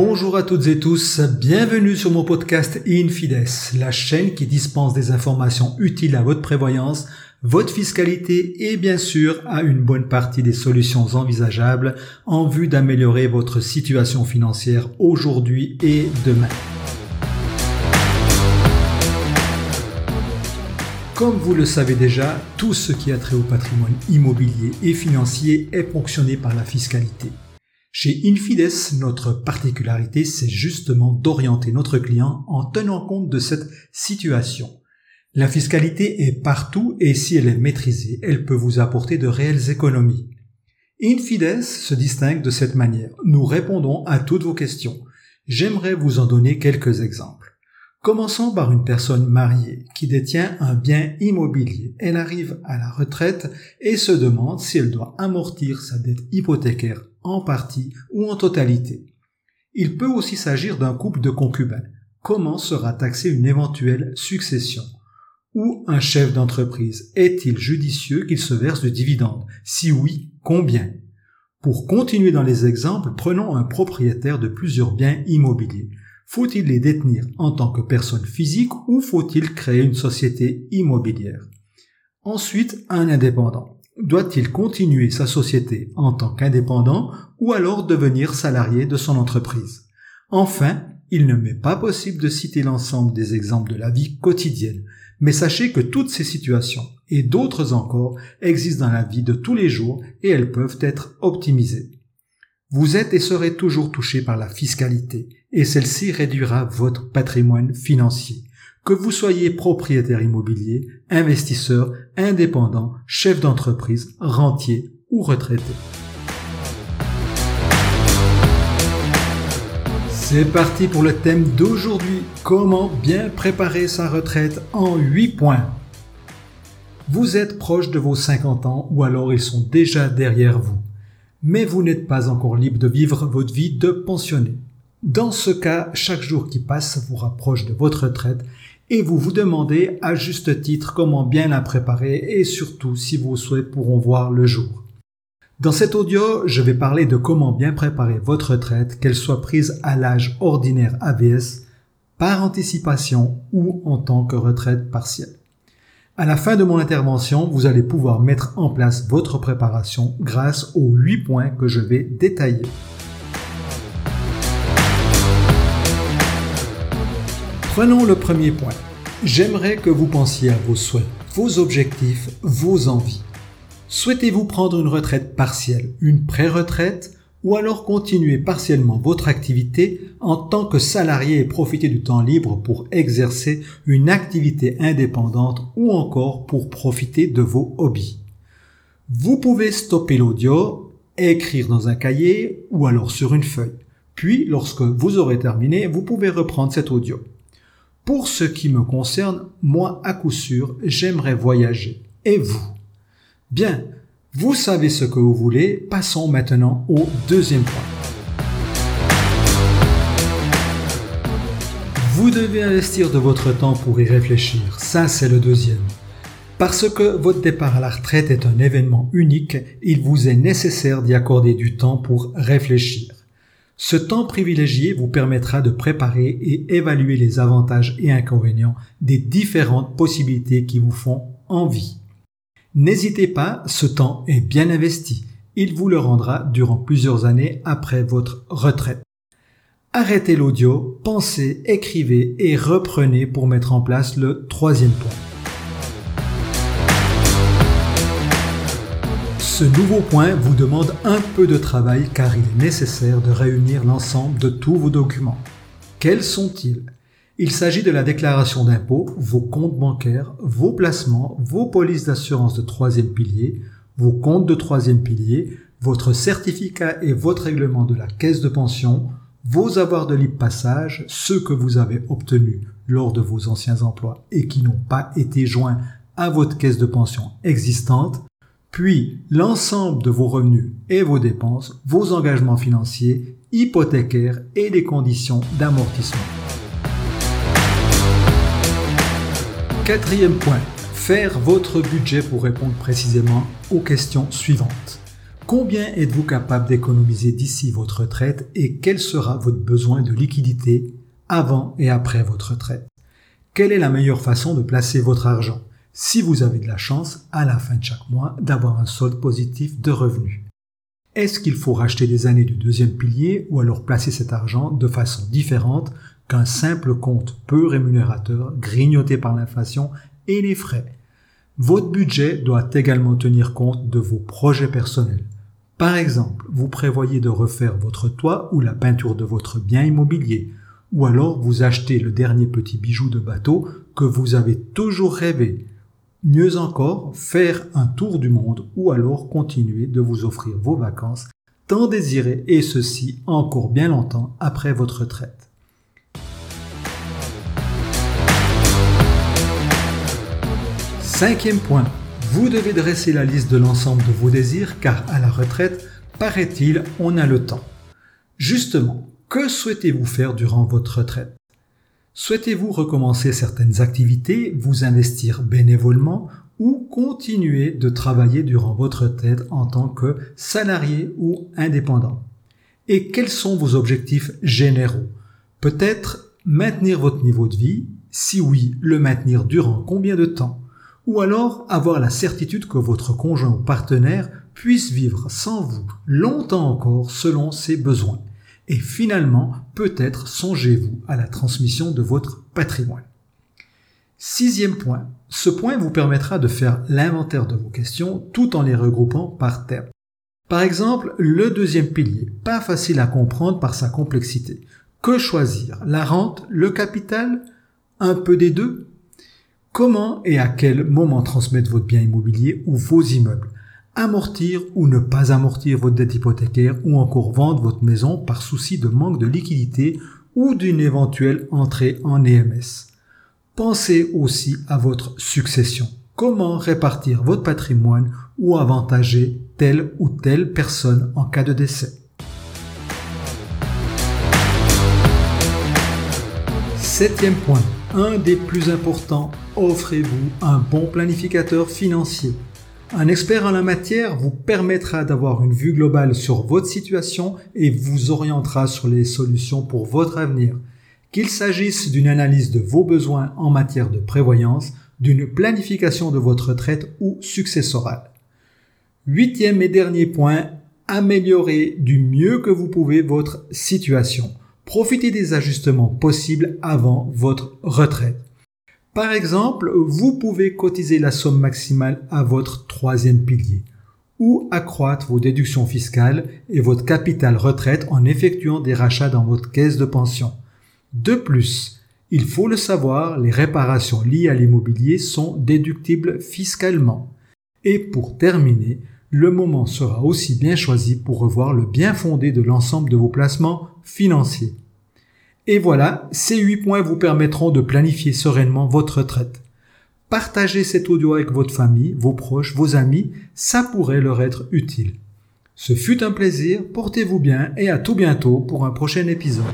Bonjour à toutes et tous, bienvenue sur mon podcast Infides, la chaîne qui dispense des informations utiles à votre prévoyance, votre fiscalité et bien sûr à une bonne partie des solutions envisageables en vue d'améliorer votre situation financière aujourd'hui et demain. Comme vous le savez déjà, tout ce qui a trait au patrimoine immobilier et financier est ponctionné par la fiscalité. Chez Infides, notre particularité, c'est justement d'orienter notre client en tenant compte de cette situation. La fiscalité est partout et si elle est maîtrisée, elle peut vous apporter de réelles économies. Infides se distingue de cette manière. Nous répondons à toutes vos questions. J'aimerais vous en donner quelques exemples. Commençons par une personne mariée qui détient un bien immobilier. Elle arrive à la retraite et se demande si elle doit amortir sa dette hypothécaire en partie ou en totalité. Il peut aussi s'agir d'un couple de concubins. Comment sera taxée une éventuelle succession? Ou un chef d'entreprise Est-il judicieux qu'il se verse de dividendes Si oui, combien? Pour continuer dans les exemples, prenons un propriétaire de plusieurs biens immobiliers. Faut-il les détenir en tant que personne physique ou faut-il créer une société immobilière? Ensuite, un indépendant. Doit-il continuer sa société en tant qu'indépendant ou alors devenir salarié de son entreprise? Enfin, il ne m'est pas possible de citer l'ensemble des exemples de la vie quotidienne, mais sachez que toutes ces situations et d'autres encore existent dans la vie de tous les jours et elles peuvent être optimisées. Vous êtes et serez toujours touché par la fiscalité et celle-ci réduira votre patrimoine financier. Que vous soyez propriétaire immobilier, investisseur, indépendant, chef d'entreprise, rentier ou retraité. C'est parti pour le thème d'aujourd'hui. Comment bien préparer sa retraite en 8 points. Vous êtes proche de vos 50 ans ou alors ils sont déjà derrière vous mais vous n'êtes pas encore libre de vivre votre vie de pensionné. Dans ce cas, chaque jour qui passe vous rapproche de votre retraite et vous vous demandez à juste titre comment bien la préparer et surtout si vos souhaits pourront voir le jour. Dans cet audio, je vais parler de comment bien préparer votre retraite, qu'elle soit prise à l'âge ordinaire AVS, par anticipation ou en tant que retraite partielle. À la fin de mon intervention, vous allez pouvoir mettre en place votre préparation grâce aux 8 points que je vais détailler. Prenons le premier point. J'aimerais que vous pensiez à vos souhaits, vos objectifs, vos envies. Souhaitez-vous prendre une retraite partielle, une pré-retraite ou alors continuer partiellement votre activité en tant que salarié et profiter du temps libre pour exercer une activité indépendante ou encore pour profiter de vos hobbies. Vous pouvez stopper l'audio, écrire dans un cahier ou alors sur une feuille. Puis, lorsque vous aurez terminé, vous pouvez reprendre cet audio. Pour ce qui me concerne, moi, à coup sûr, j'aimerais voyager. Et vous? Bien, vous savez ce que vous voulez, passons maintenant au deuxième point. Vous devez investir de votre temps pour y réfléchir, ça c'est le deuxième. Parce que votre départ à la retraite est un événement unique, il vous est nécessaire d'y accorder du temps pour réfléchir. Ce temps privilégié vous permettra de préparer et évaluer les avantages et inconvénients des différentes possibilités qui vous font envie. N'hésitez pas, ce temps est bien investi. Il vous le rendra durant plusieurs années après votre retraite. Arrêtez l'audio, pensez, écrivez et reprenez pour mettre en place le troisième point. Ce nouveau point vous demande un peu de travail car il est nécessaire de réunir l'ensemble de tous vos documents. Quels sont-ils? Il s'agit de la déclaration d'impôt, vos comptes bancaires, vos placements, vos polices d'assurance de troisième pilier, vos comptes de troisième pilier, votre certificat et votre règlement de la caisse de pension, vos avoirs de libre passage, ceux que vous avez obtenus lors de vos anciens emplois et qui n'ont pas été joints à votre caisse de pension existante, puis l'ensemble de vos revenus et vos dépenses, vos engagements financiers, hypothécaires et les conditions d'amortissement. Quatrième point, faire votre budget pour répondre précisément aux questions suivantes. Combien êtes-vous capable d'économiser d'ici votre retraite et quel sera votre besoin de liquidité avant et après votre retraite? Quelle est la meilleure façon de placer votre argent? Si vous avez de la chance à la fin de chaque mois d'avoir un solde positif de revenus Est-ce qu'il faut racheter des années du deuxième pilier ou alors placer cet argent de façon différente qu'un simple compte peu rémunérateur grignoté par l'inflation et les frais Votre budget doit également tenir compte de vos projets personnels par exemple, vous prévoyez de refaire votre toit ou la peinture de votre bien immobilier, ou alors vous achetez le dernier petit bijou de bateau que vous avez toujours rêvé. Mieux encore, faire un tour du monde ou alors continuer de vous offrir vos vacances tant désirées et ceci encore bien longtemps après votre retraite. Cinquième point, vous devez dresser la liste de l'ensemble de vos désirs car à la retraite, paraît-il, on a le temps. Justement, que souhaitez-vous faire durant votre retraite? Souhaitez-vous recommencer certaines activités, vous investir bénévolement ou continuer de travailler durant votre retraite en tant que salarié ou indépendant? Et quels sont vos objectifs généraux? Peut-être maintenir votre niveau de vie? Si oui, le maintenir durant combien de temps? Ou alors avoir la certitude que votre conjoint ou partenaire puisse vivre sans vous longtemps encore selon ses besoins. Et finalement, peut-être songez-vous à la transmission de votre patrimoine. Sixième point. Ce point vous permettra de faire l'inventaire de vos questions tout en les regroupant par thème. Par exemple, le deuxième pilier, pas facile à comprendre par sa complexité. Que choisir? La rente, le capital? Un peu des deux? Comment et à quel moment transmettre votre bien immobilier ou vos immeubles? Amortir ou ne pas amortir votre dette hypothécaire ou encore vendre votre maison par souci de manque de liquidité ou d'une éventuelle entrée en EMS. Pensez aussi à votre succession. Comment répartir votre patrimoine ou avantager telle ou telle personne en cas de décès? Septième point un des plus importants, offrez-vous un bon planificateur financier. Un expert en la matière vous permettra d'avoir une vue globale sur votre situation et vous orientera sur les solutions pour votre avenir. Qu'il s'agisse d'une analyse de vos besoins en matière de prévoyance, d'une planification de votre retraite ou successorale. Huitième et dernier point, améliorez du mieux que vous pouvez votre situation. Profitez des ajustements possibles avant votre retraite. Par exemple, vous pouvez cotiser la somme maximale à votre troisième pilier ou accroître vos déductions fiscales et votre capital retraite en effectuant des rachats dans votre caisse de pension. De plus, il faut le savoir, les réparations liées à l'immobilier sont déductibles fiscalement. Et pour terminer, le moment sera aussi bien choisi pour revoir le bien fondé de l'ensemble de vos placements financiers. Et voilà, ces 8 points vous permettront de planifier sereinement votre retraite. Partagez cet audio avec votre famille, vos proches, vos amis, ça pourrait leur être utile. Ce fut un plaisir, portez-vous bien et à tout bientôt pour un prochain épisode.